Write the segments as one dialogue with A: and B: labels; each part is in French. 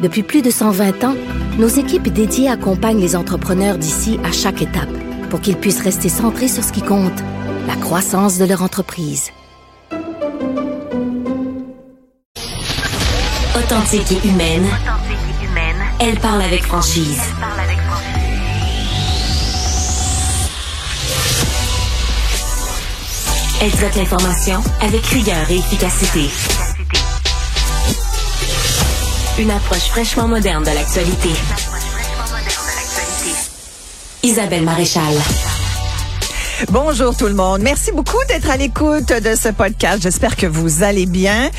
A: Depuis plus de 120 ans, nos équipes dédiées accompagnent les entrepreneurs d'ici à chaque étape pour qu'ils puissent rester centrés sur ce qui compte, la croissance de leur entreprise.
B: Authentique et humaine. Elle parle avec franchise. Elle traite l'information avec rigueur et efficacité. Une approche fraîchement moderne de l'actualité. Isabelle Maréchal.
C: Bonjour tout le monde. Merci beaucoup d'être à l'écoute de ce podcast. J'espère que vous allez bien.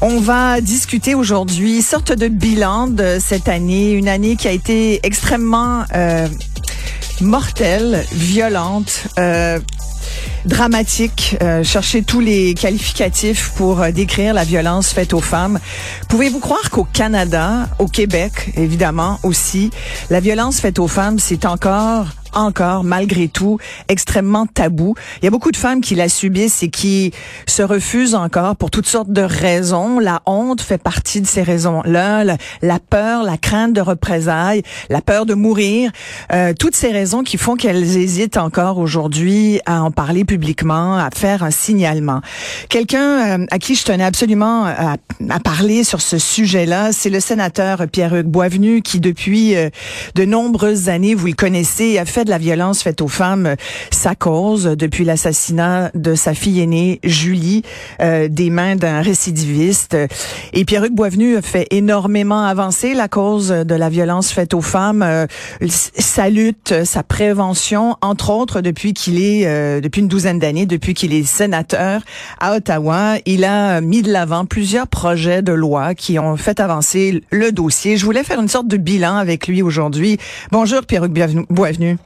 C: On va discuter aujourd'hui sorte de bilan de cette année, une année qui a été extrêmement euh, mortelle, violente. Euh, dramatique. Euh, chercher tous les qualificatifs pour euh, décrire la violence faite aux femmes. Pouvez-vous croire qu'au Canada, au Québec, évidemment aussi, la violence faite aux femmes, c'est encore encore, malgré tout, extrêmement tabou. Il y a beaucoup de femmes qui la subissent et qui se refusent encore pour toutes sortes de raisons. La honte fait partie de ces raisons-là, la, peur, la crainte de représailles, la peur de mourir, euh, toutes ces raisons qui font qu'elles hésitent encore aujourd'hui à en parler publiquement, à faire un signalement. Quelqu'un euh, à qui je tenais absolument à, à parler sur ce sujet-là, c'est le sénateur Pierre-Hugues Boisvenu qui, depuis euh, de nombreuses années, vous le connaissez, a fait de la violence faite aux femmes euh, sa cause depuis l'assassinat de sa fille aînée Julie euh, des mains d'un récidiviste. Et Pierre-Hugues Boisvenu fait énormément avancer la cause de la violence faite aux femmes, euh, sa lutte, sa prévention, entre autres depuis qu'il est depuis une douzaine d'années, depuis qu'il est sénateur à Ottawa, il a mis de l'avant plusieurs projets de loi qui ont fait avancer le dossier. Je voulais faire une sorte de bilan avec lui aujourd'hui. Bonjour Pierre-Hugues Boisvenu.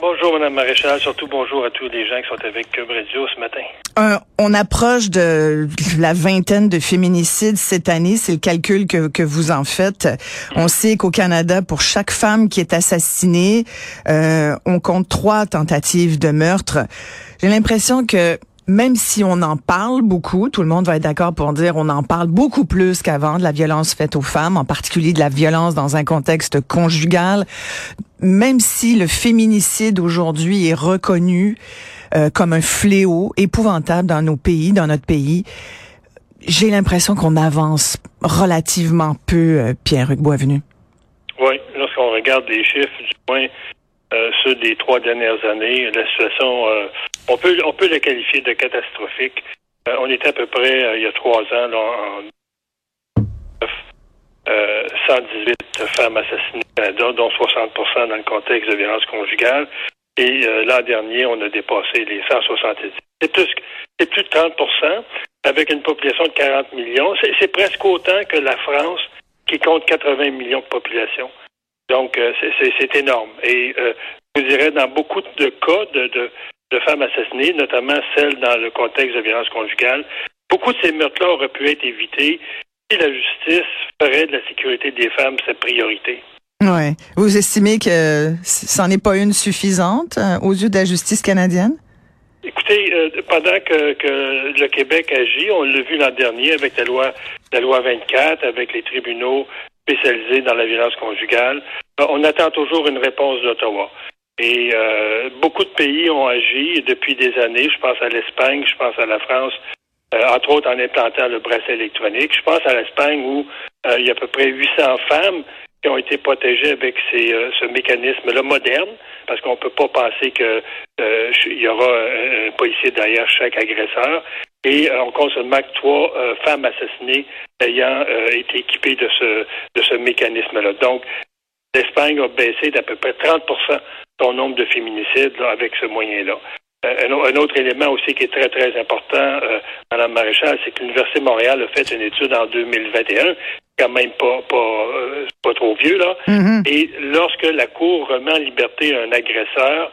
D: Bonjour, Mme Maréchal. Surtout bonjour à tous les gens qui sont avec Cube Radio ce matin.
C: On approche de la vingtaine de féminicides cette année. C'est le calcul que, que vous en faites. On sait qu'au Canada, pour chaque femme qui est assassinée, euh, on compte trois tentatives de meurtre. J'ai l'impression que même si on en parle beaucoup, tout le monde va être d'accord pour dire on en parle beaucoup plus qu'avant de la violence faite aux femmes, en particulier de la violence dans un contexte conjugal. Même si le féminicide aujourd'hui est reconnu euh, comme un fléau épouvantable dans nos pays, dans notre pays, j'ai l'impression qu'on avance relativement peu, euh, Pierre-Hugues Boisvenu.
D: Oui, lorsqu'on regarde les chiffres, du moins euh, ceux des trois dernières années, la situation, euh, on peut on peut la qualifier de catastrophique. Euh, on était à peu près il y a trois ans là, en 118 femmes assassinées au Canada, dont 60% dans le contexte de violence conjugale. Et l'an dernier, on a dépassé les 170. C'est plus, c'est plus de 30% avec une population de 40 millions. C'est presque autant que la France, qui compte 80 millions de population. Donc, euh, c'est énorme. Et euh, je dirais, dans beaucoup de cas de, de, de, femmes assassinées, notamment celles dans le contexte de violence conjugale, beaucoup de ces meurtres-là auraient pu être évités si la justice ferait de la sécurité des femmes sa priorité.
C: Ouais. Vous estimez que c'en est pas une suffisante euh, aux yeux de la justice canadienne?
D: Écoutez, pendant que, que, le Québec agit, on l'a vu l'an dernier avec la loi, la loi 24, avec les tribunaux spécialisés dans la violence conjugale. Euh, on attend toujours une réponse d'Ottawa. Et euh, beaucoup de pays ont agi depuis des années. Je pense à l'Espagne, je pense à la France, euh, entre autres en implantant le bracelet électronique. Je pense à l'Espagne où il y a à peu près 800 femmes qui ont été protégées avec ce mécanisme-là moderne, parce qu'on ne peut pas penser qu'il y aura un, policier derrière chaque agresseur. Et on compte seulement trois femmes assassinées ayant été équipées de ce de ce mécanisme-là. Donc, l'Espagne a baissé d'à peu près 30% son nombre de féminicides avec ce moyen-là. Euh, un, autre élément aussi qui est très, très important, euh, Madame Maréchal, c'est que l'Université de Montréal a fait une étude en 2021 quand même pas pas euh, pas trop vieux là.
C: Mm-hmm.
D: Et lorsque la cour remet en liberté un agresseur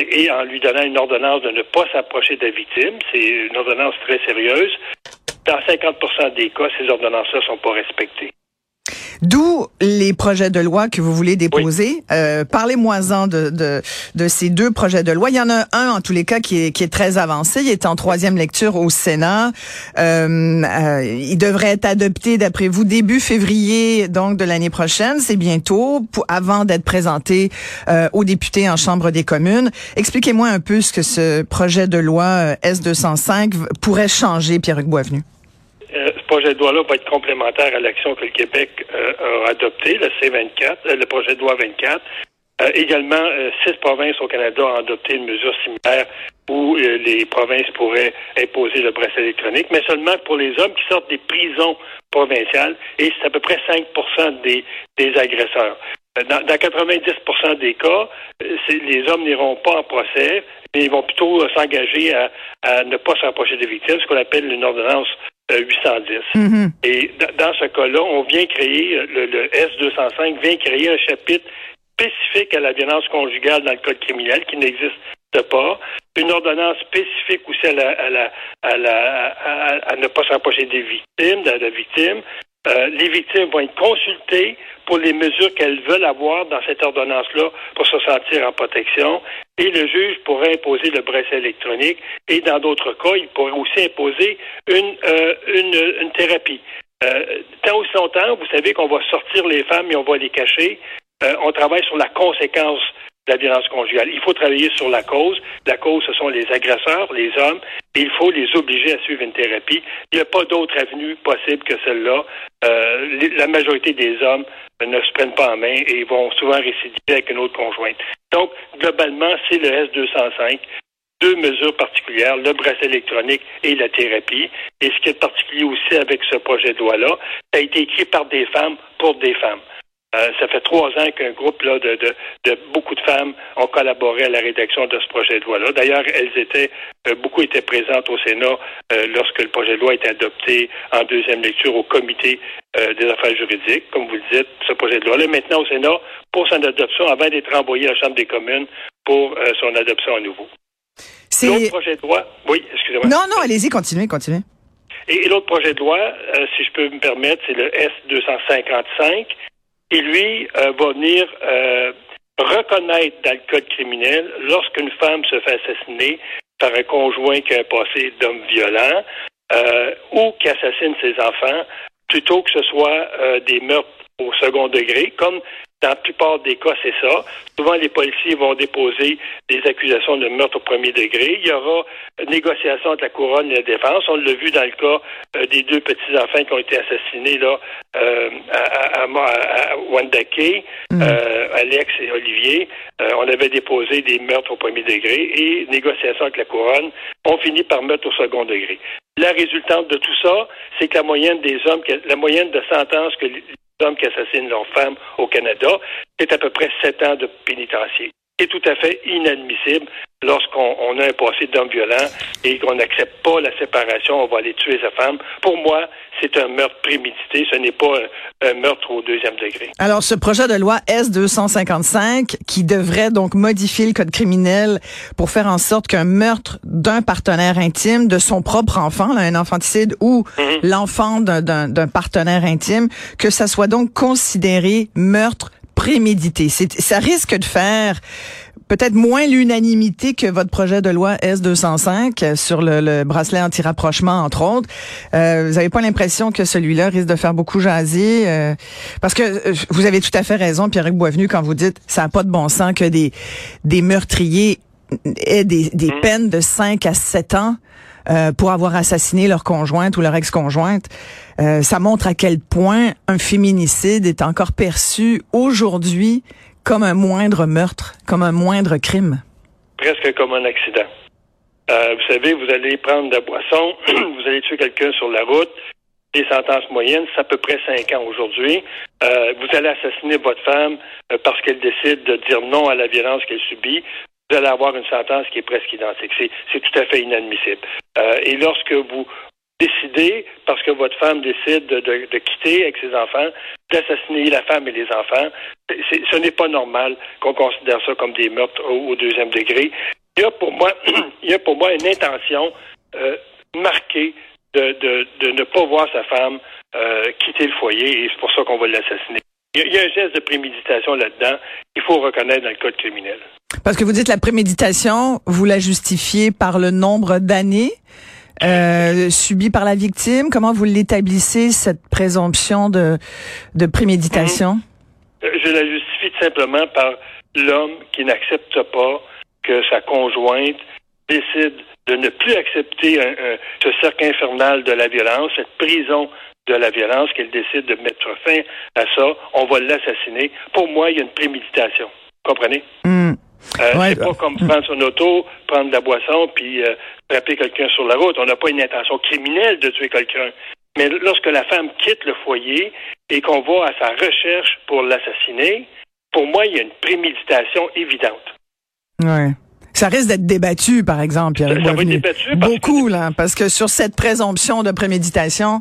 D: et, en lui donnant une ordonnance de ne pas s'approcher de la victime, c'est une ordonnance très sérieuse. Dans 50% des cas, ces ordonnances-là sont pas respectées.
C: D'où les projets de loi que vous voulez déposer. Euh, Parlez-moi-en de, de, de ces deux projets de loi. Il y en a un, en tous les cas, qui est, qui est très avancé. Il est en troisième lecture au Sénat. Euh, euh, il devrait être adopté, d'après vous, début février donc de l'année prochaine. C'est bientôt, pour, avant d'être présenté euh, aux députés en Chambre des communes. Expliquez-moi un peu ce que ce projet de loi euh, S205 pourrait changer, Pierre-Hugues Boisvenu.
D: Ce projet de loi-là va être complémentaire à l'action que le Québec euh, a adoptée, le C24, euh, le projet de loi 24. Euh, également, six provinces au Canada ont adopté une mesure similaire où les provinces pourraient imposer le bracelet électronique, mais seulement pour les hommes qui sortent des prisons provinciales, et c'est à peu près 5 des, des agresseurs. Dans, dans 90% des cas, les hommes n'iront pas en procès, mais ils vont plutôt s'engager à, à ne pas s'approcher des victimes, ce qu'on appelle une ordonnance euh, 810.
C: Mhm.
D: Et d- dans ce cas-là, on vient créer, euh, le, le S205 vient créer un chapitre spécifique à la violence conjugale dans le code criminel qui n'existe pas. Une ordonnance spécifique aussi à, la, à, la, à, la, à, à ne pas s'approcher des victimes, de la victime. Euh, les victimes vont être consultées pour les mesures qu'elles veulent avoir dans cette ordonnance-là pour se sentir en protection. Et le juge pourrait imposer le bracelet électronique. Et dans d'autres cas, il pourrait aussi imposer une, euh, une, une thérapie. Euh, tant aussi longtemps, vous savez qu'on va sortir les femmes et on va les cacher. Euh, on travaille sur la conséquence la violence conjugale. Il faut travailler sur la cause. La cause, ce sont les agresseurs, les hommes, et il faut les obliger à suivre une thérapie. Il n'y a pas d'autre avenue possible que celle-là. Euh, la majorité des hommes ne se prennent pas en main et vont souvent récidiver avec une autre conjointe. Donc, globalement, c'est le S205 deux mesures particulières, le bracelet électronique et la thérapie. Et ce qui est particulier aussi avec ce projet de loi-là, ça a été écrit par des femmes pour des femmes. Euh, ça fait trois ans qu'un groupe là, de, de, de beaucoup de femmes ont collaboré à la rédaction de ce projet de loi-là. D'ailleurs, elles étaient euh, beaucoup étaient présentes au Sénat euh, lorsque le projet de loi a été adopté en deuxième lecture au comité des affaires juridiques, comme vous le dites, ce projet de loi-là. Maintenant au Sénat pour son adoption avant d'être envoyé à la Chambre des communes pour son adoption à nouveau. L'autre projet de loi, oui, excusez-moi.
C: non, non, allez-y, continuez, continuez.
D: Et, et l'autre projet de loi, si je peux me permettre, c'est le S255. Et lui euh, va venir euh, reconnaître dans le code criminel lorsqu'une femme se fait assassiner par un conjoint qui a un passé d'homme violent euh, ou qui assassine ses enfants, plutôt que ce soit euh, des meurtres au second degré, comme dans la plupart des cas, c'est ça. Souvent, les policiers vont déposer des accusations de meurtre au premier degré. Il y aura négociation entre la couronne et la défense. On l'a vu dans le cas euh, des deux petits-enfants qui ont été assassinés là, euh, à, à, à, à Wendake, euh, Alex et Olivier. Euh, on avait déposé des meurtres au premier degré et négociation avec la couronne. On finit par meurtre au second degré. La résultante de tout ça, c'est que la moyenne des hommes, la moyenne de sentences que hommes qui assassinent leurs femmes au Canada, c'est à peu près sept ans de pénitencier. C'est tout à fait inadmissible lorsqu'on on a un passé d'homme violent et qu'on n'accepte pas la séparation, on va aller tuer sa femme. Pour moi, c'est un meurtre prémédité, ce n'est pas un, un, meurtre au deuxième degré.
C: Alors, ce projet de loi S-255 qui devrait donc modifier le code criminel pour faire en sorte qu'un meurtre d'un partenaire intime, de son propre enfant, là, un infanticide ou mm -hmm. l'enfant d'un partenaire intime, que ça soit donc considéré meurtre prémédité. Ça risque de faire peut-être moins l'unanimité que votre projet de loi S205 sur le, le bracelet anti-rapprochement, entre autres. Euh, vous n'avez pas l'impression que celui-là risque de faire beaucoup jaser? Euh, parce que euh, vous avez tout à fait raison, Pierre-Hugues Boisvenu, quand vous dites ça n'a pas de bon sens que des, des meurtriers aient des, des mmh. peines de 5 à 7 ans euh, pour avoir assassiné leur conjointe ou leur ex-conjointe. Euh, ça montre à quel point un féminicide est encore perçu aujourd'hui comme un moindre meurtre, comme un moindre crime.
D: Presque comme un accident. Euh, vous savez, vous allez prendre de la boisson, vous allez tuer quelqu'un sur la route, les sentences moyennes, c'est à peu près cinq ans aujourd'hui. Euh, vous allez assassiner votre femme euh, parce qu'elle décide de dire non à la violence qu'elle subit. Vous allez avoir une sentence qui est presque identique. C'est tout à fait inadmissible. Euh, et lorsque vous décider, parce que votre femme décide de, quitter avec ses enfants, d'assassiner la femme et les enfants. Ce n'est pas normal qu'on considère ça comme des meurtres au, deuxième degré. Il y a pour moi, il y a pour moi une intention euh, marquée de ne pas voir sa femme euh, quitter le foyer et c'est pour ça qu'on va l'assassiner. Il y, a, il y a un geste de préméditation là-dedans. Il faut reconnaître dans le code criminel.
C: Parce que vous dites la préméditation, vous la justifiez par le nombre d'années euh, subies par la victime. Comment vous l'établissez, cette présomption de, de préméditation?
D: Euh, Je la justifie tout simplement par l'homme qui n'accepte pas que sa conjointe décide de ne plus accepter un- un- ce cercle infernal de la violence, cette prison de la violence, qu'elle décide de mettre fin à ça. On va l'assassiner. Pour moi, il y a une préméditation. Comprenez?
C: Hmm.
D: Euh,
C: Ouais,
D: c'est pas comme prendre son auto, prendre de la boisson, puis euh, frapper quelqu'un sur la route. On n'a pas une intention criminelle de tuer quelqu'un. Mais lorsque la femme quitte le foyer et qu'on va à sa recherche pour l'assassiner, pour moi, il y a une préméditation évidente.
C: Ouais. Ça risque d'être débattu, par exemple.
D: Ça- ça va être débattu
C: beaucoup, là, parce que sur cette présomption de préméditation,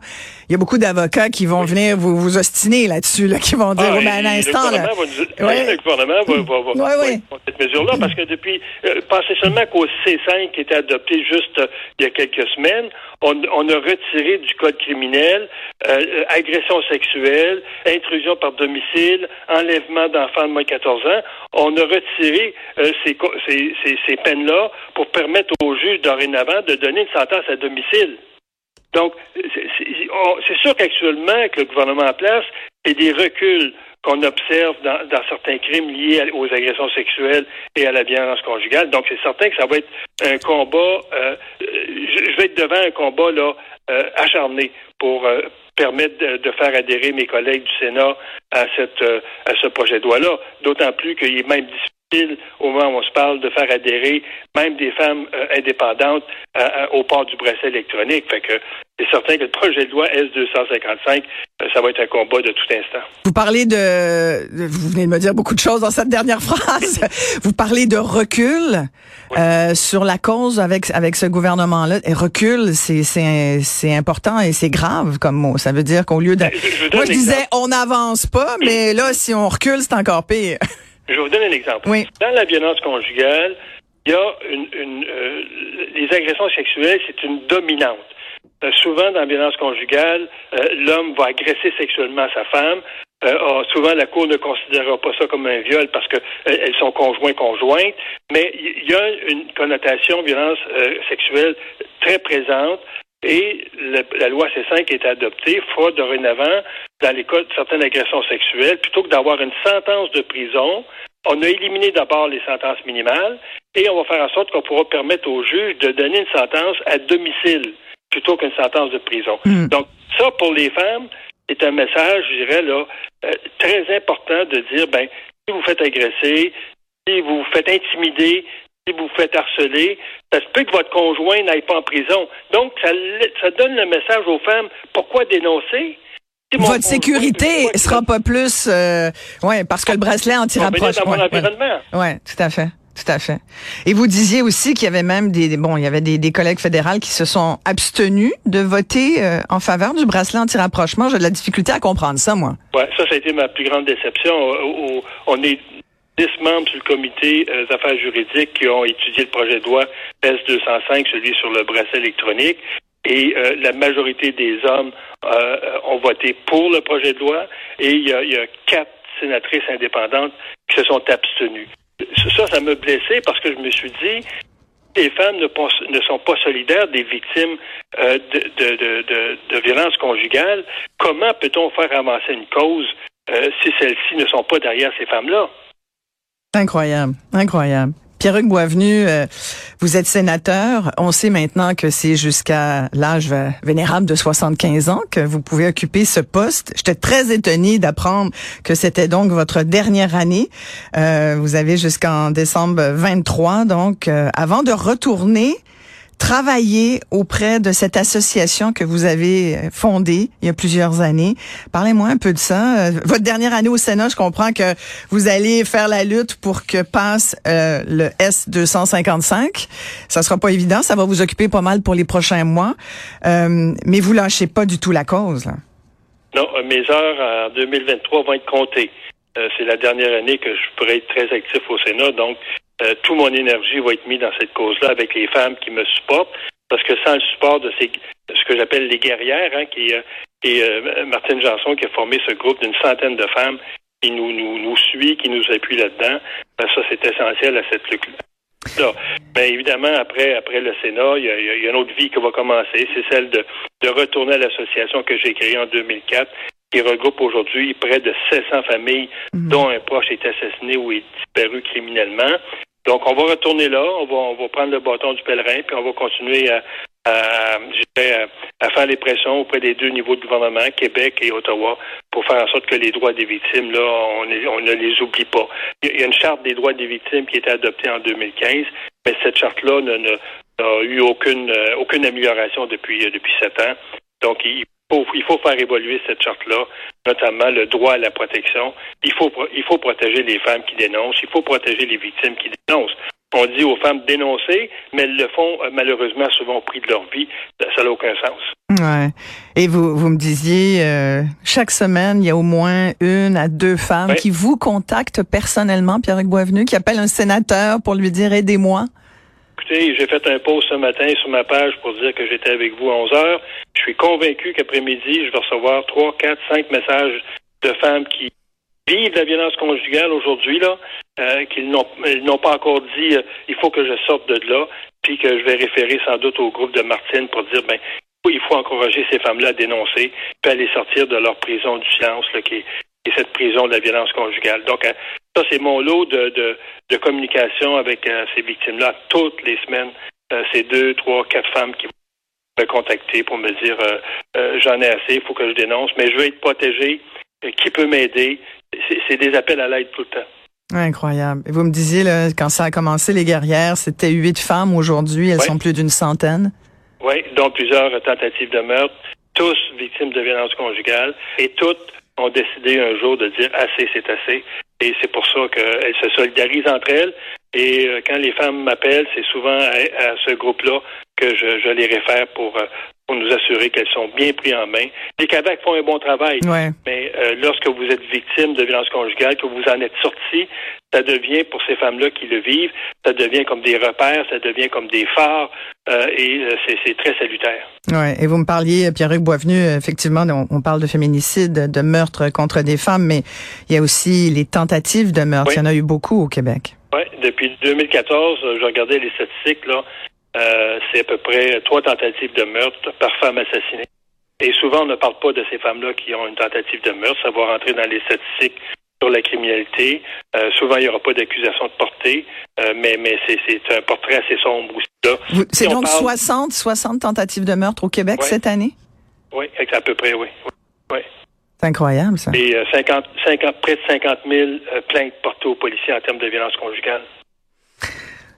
C: il y a beaucoup d'avocats qui vont venir vous, vous ostiner là-dessus, là, qui vont dire,
D: Ah,
C: oh, ben, un
D: et
C: instant,
D: le
C: là.
D: gouvernement va, nous-
C: Ouais.
D: le gouvernement va, va, va- prendre cette mesure-là parce que depuis, euh, pensez seulement qu'au C5 qui était adopté juste euh, il y a quelques semaines, on, on a retiré du code criminel euh, euh, agression sexuelle, intrusion par domicile, enlèvement d'enfants de moins de 14 ans. On a retiré euh, ces, ces, ces, ces peines-là pour permettre aux juges dorénavant de donner une sentence à domicile. Donc, c'est- c'est c'est sûr qu'actuellement, avec le gouvernement en place, et des reculs qu'on observe dans, certains crimes liés aux agressions sexuelles et à la violence conjugale. Donc, c'est certain que ça va être un combat, euh, je, je vais être devant un combat là euh, acharné pour euh, permettre de, faire adhérer mes collègues du Sénat à, cette, euh, à ce projet de loi-là. D'autant plus qu'il est même au moment où on se parle, de faire adhérer même des femmes euh, indépendantes au port du bracelet électronique. Fait que c'est certain que le projet de loi S-255, euh, ça va être un combat de tout instant.
C: Vous parlez de, vous venez de me dire beaucoup de choses dans cette dernière phrase. vous parlez de recul euh, sur la cause avec avec ce gouvernement-là. Et recul, c'est c'est c'est important et c'est grave comme mot. Ça veut dire qu'au lieu de,
D: Ben, je- je
C: moi je disais on n'avance pas, mais là si on recule, c'est encore pire.
D: Je vais vous donner un exemple.
C: Oui.
D: Dans la violence conjugale, il y a une, une, euh, les agressions sexuelles, c'est une dominante. Euh, souvent, dans la violence conjugale, euh, l'homme va agresser sexuellement sa femme. Euh, ah, souvent, la Cour ne considérera pas ça comme un viol parce que euh, elles sont conjoints-conjointes, mais il y a une connotation violence sexuelle très présente. Et le- la loi C5 qui est adoptée fera dorénavant, dans les cas de certaines agressions sexuelles, plutôt que d'avoir une sentence de prison, on a éliminé d'abord les sentences minimales et on va faire en sorte qu'on pourra permettre aux juges de donner une sentence à domicile plutôt qu'une sentence de prison. Donc, ça, pour les femmes, c'est un message, je dirais, là, euh, très important de dire, ben, si vous faites agresser, si vous vous faites intimider, si vous faites harceler, ça se peut que votre conjoint n'aille pas en prison. Donc, ça, ça donne le message aux femmes, pourquoi dénoncer? Si
C: Votre sécurité
D: pourquoi-
C: sera pas plus, euh, ouais, parce que le bracelet anti-rapproche.
D: dans mon
C: ouais, ouais.
D: environnement.
C: Ouais, tout à fait. Tout à fait. Et vous disiez aussi qu'il y avait même des, des- bon, il y avait des, des collègues fédérales qui se sont abstenus de voter euh, en faveur du bracelet anti-rapprochement. J'ai de la difficulté à comprendre ça, moi.
D: Ouais, ça, ça a été ma plus grande déception. On est dix membres sur le comité euh, des affaires juridiques qui ont étudié le projet de loi S-205, celui sur le bracelet électronique. Et euh, la majorité des hommes euh, ont voté pour le projet de loi. Et il y a, quatre sénatrices indépendantes qui se sont abstenues. Ça, ça m'a blessé parce que je me suis dit, les femmes ne, sont pas solidaires des victimes euh, de, violences conjugales. Comment peut-on faire avancer une cause euh, si celles-ci ne sont pas derrière ces femmes-là?
C: Incroyable, incroyable. Pierre-Hugues Boisvenu, euh, vous êtes sénateur. On sait maintenant que c'est jusqu'à l'âge vénérable de 75 ans que vous pouvez occuper ce poste. J'étais très étonnée d'apprendre que c'était donc votre dernière année. Euh, vous avez jusqu'en décembre 23, donc euh, avant de retourner travaillé auprès de cette association que vous avez euh, fondée il y a plusieurs années. Parlez-moi un peu de ça. Euh, votre dernière année au Sénat, je comprends que vous allez faire la lutte pour que passe euh, le S255. Ça sera pas évident, ça va vous occuper pas mal pour les prochains mois, euh, mais vous lâchez pas du tout la cause. Là.
D: Non, mes heures en 2023 vont être comptées. C'est la dernière année que je pourrai être très actif au Sénat, donc euh, tout mon énergie va être mise dans cette cause-là avec les femmes qui me supportent. Parce que sans le support de ces, ce que j'appelle les guerrières, hein, qui, euh, et euh, Martine Janson qui a formé ce groupe d'une centaine de femmes qui nous, nous, nous suit, qui nous appuie là-dedans, ben, ça c'est essentiel à cette lutte-là. Mais évidemment, après, après le Sénat, il y, a, il y, a, une autre vie qui va commencer. C'est celle de, de retourner à l'association que j'ai créée en 2004, qui regroupe aujourd'hui près de 700 familles mmh. dont un proche est assassiné ou est disparu criminellement. Donc, on va retourner là, on va, prendre le bâton du pèlerin, puis on va continuer à, faire les pressions auprès des deux niveaux de gouvernement, Québec et Ottawa, pour faire en sorte que les droits des victimes, là, on, on ne les oublie pas. Il y a une charte des droits des victimes qui a été adoptée en 2015, mais cette charte-là n'a eu aucune, euh, amélioration depuis, euh, depuis sept ans. Donc, il faut, il faut faire évoluer cette charte-là, notamment le droit à la protection. Il faut, il faut protéger les femmes qui dénoncent. Il faut protéger les victimes qui dénoncent. On dit aux femmes dénoncer, mais elles le font euh, malheureusement souvent au prix de leur vie. Ça n'a aucun sens.
C: Ouais. Et vous, vous me disiez, euh, chaque semaine, il y a au moins une à deux femmes qui vous contactent personnellement, Pierre-Luc Boisvenu, qui appellent un sénateur pour lui dire aidez-moi.
D: J'ai fait un post ce matin sur ma page pour dire que j'étais avec vous à 11 heures. Je suis convaincu qu'après-midi, je vais recevoir trois, quatre, cinq messages de femmes qui vivent la violence conjugale aujourd'hui, là, euh, qu'ils n'ont pas encore dit euh, il faut que je sorte de là, puis que je vais référer sans doute au groupe de Martine pour dire ben il faut encourager ces femmes-là à dénoncer, puis à les sortir de leur prison du silence, là, qui, est, cette prison de la violence conjugale. Donc, ça, c'est mon lot de, de, de communication avec euh, ces victimes-là toutes les semaines. Euh, ces deux, trois, quatre femmes qui me contacter pour me dire euh, euh, j'en ai assez, il faut que je dénonce, mais je veux être protégé. Qui peut m'aider? C'est des appels à l'aide tout le temps.
C: Incroyable. Vous me disiez, là, quand ça a commencé, les guerrières, c'était huit femmes. Aujourd'hui, elles
D: Oui.
C: sont plus d'une centaine.
D: Oui, dont plusieurs tentatives de meurtre, tous victimes de violences conjugales, et toutes ont décidé un jour de dire assez, c'est assez. Et c'est pour ça qu'elles se solidarisent entre elles. Et euh, quand les femmes m'appellent, c'est souvent à, à ce groupe-là que je, je les réfère pour, euh, pour nous assurer qu'elles sont bien prises en main. Les CAVAC font un bon travail,
C: Ouais.
D: mais euh, lorsque vous êtes victime de violences conjugales, que vous en êtes sorti, ça devient, pour ces femmes-là qui le vivent, ça devient comme des repères, ça devient comme des phares, euh, et euh, c'est c'est très salutaire.
C: Ouais. Et vous me parliez, Pierre-Luc Boisvenu, effectivement, on, on parle de féminicide, de meurtre contre des femmes, mais il y a aussi les tentatives de meurtre.
D: Oui.
C: Il y en a eu beaucoup au Québec.
D: Oui, depuis 2014, euh, je regardais les statistiques, là, euh, c'est à peu près trois tentatives de meurtre par femme assassinée. Et souvent, on ne parle pas de ces femmes-là qui ont une tentative de meurtre. Ça va rentrer dans les statistiques sur la criminalité. Euh, souvent, il n'y aura pas d'accusation de portée, euh, mais, mais c'est un portrait assez sombre aussi. là.
C: C'est
D: Si
C: donc
D: parle-
C: 60, 60 tentatives de meurtre au Québec cette année?
D: Oui, à peu près, oui.
C: C'est incroyable, ça.
D: Et euh, 50, 50, près de 50 000 euh, plaintes portées aux policiers en termes de violence conjugale.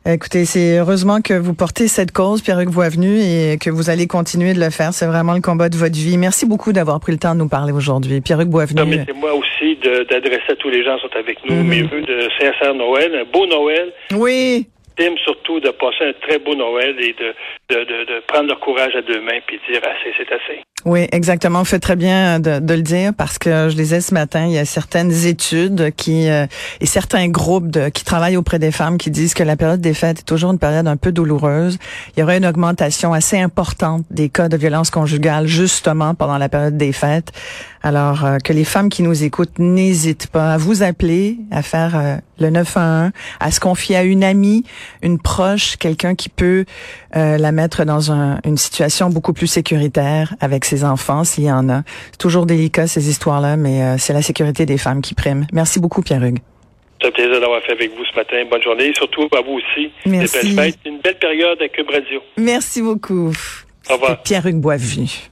C: Écoutez, c'est heureusement que vous portez cette cause, Pierre-Luc Boisvenu, et que vous allez continuer de le faire. C'est vraiment le combat de votre vie. Merci beaucoup d'avoir pris le temps de nous parler aujourd'hui. Pierre-Luc Boisvenu.
D: Permettez-moi aussi d'adresser à tous les gens qui sont avec nous
C: Mhm.
D: mes vœux de sincère Noël, un beau Noël.
C: Oui,
D: J'estime surtout de passer un très beau Noël et de, de, de, de prendre leur courage à deux mains puis de dire assez, c'est assez.
C: Oui, exactement. Vous faites très bien de, de le dire parce que je lisais ce matin, il y a certaines études qui euh, et certains groupes de, qui travaillent auprès des femmes qui disent que la période des fêtes est toujours une période un peu douloureuse. Il y aurait une augmentation assez importante des cas de violence conjugale justement pendant la période des fêtes. Alors euh, que les femmes qui nous écoutent n'hésitent pas à vous appeler, à faire euh, le 911, à se confier à une amie, une proche, quelqu'un qui peut euh, la mettre dans un- une situation beaucoup plus sécuritaire avec ses enfants, s'il y en a. C'est toujours délicat ces histoires-là, mais euh, c'est la sécurité des femmes qui prime. Merci beaucoup, Pierre-Hugues.
D: C'est un plaisir d'avoir fait avec vous ce matin. Bonne journée surtout à vous aussi.
C: Merci.
D: Des belles fêtes. Une belle période à Cube Radio.
C: Merci beaucoup.
D: Au revoir.
C: Pierre-Hugues Boisvenu.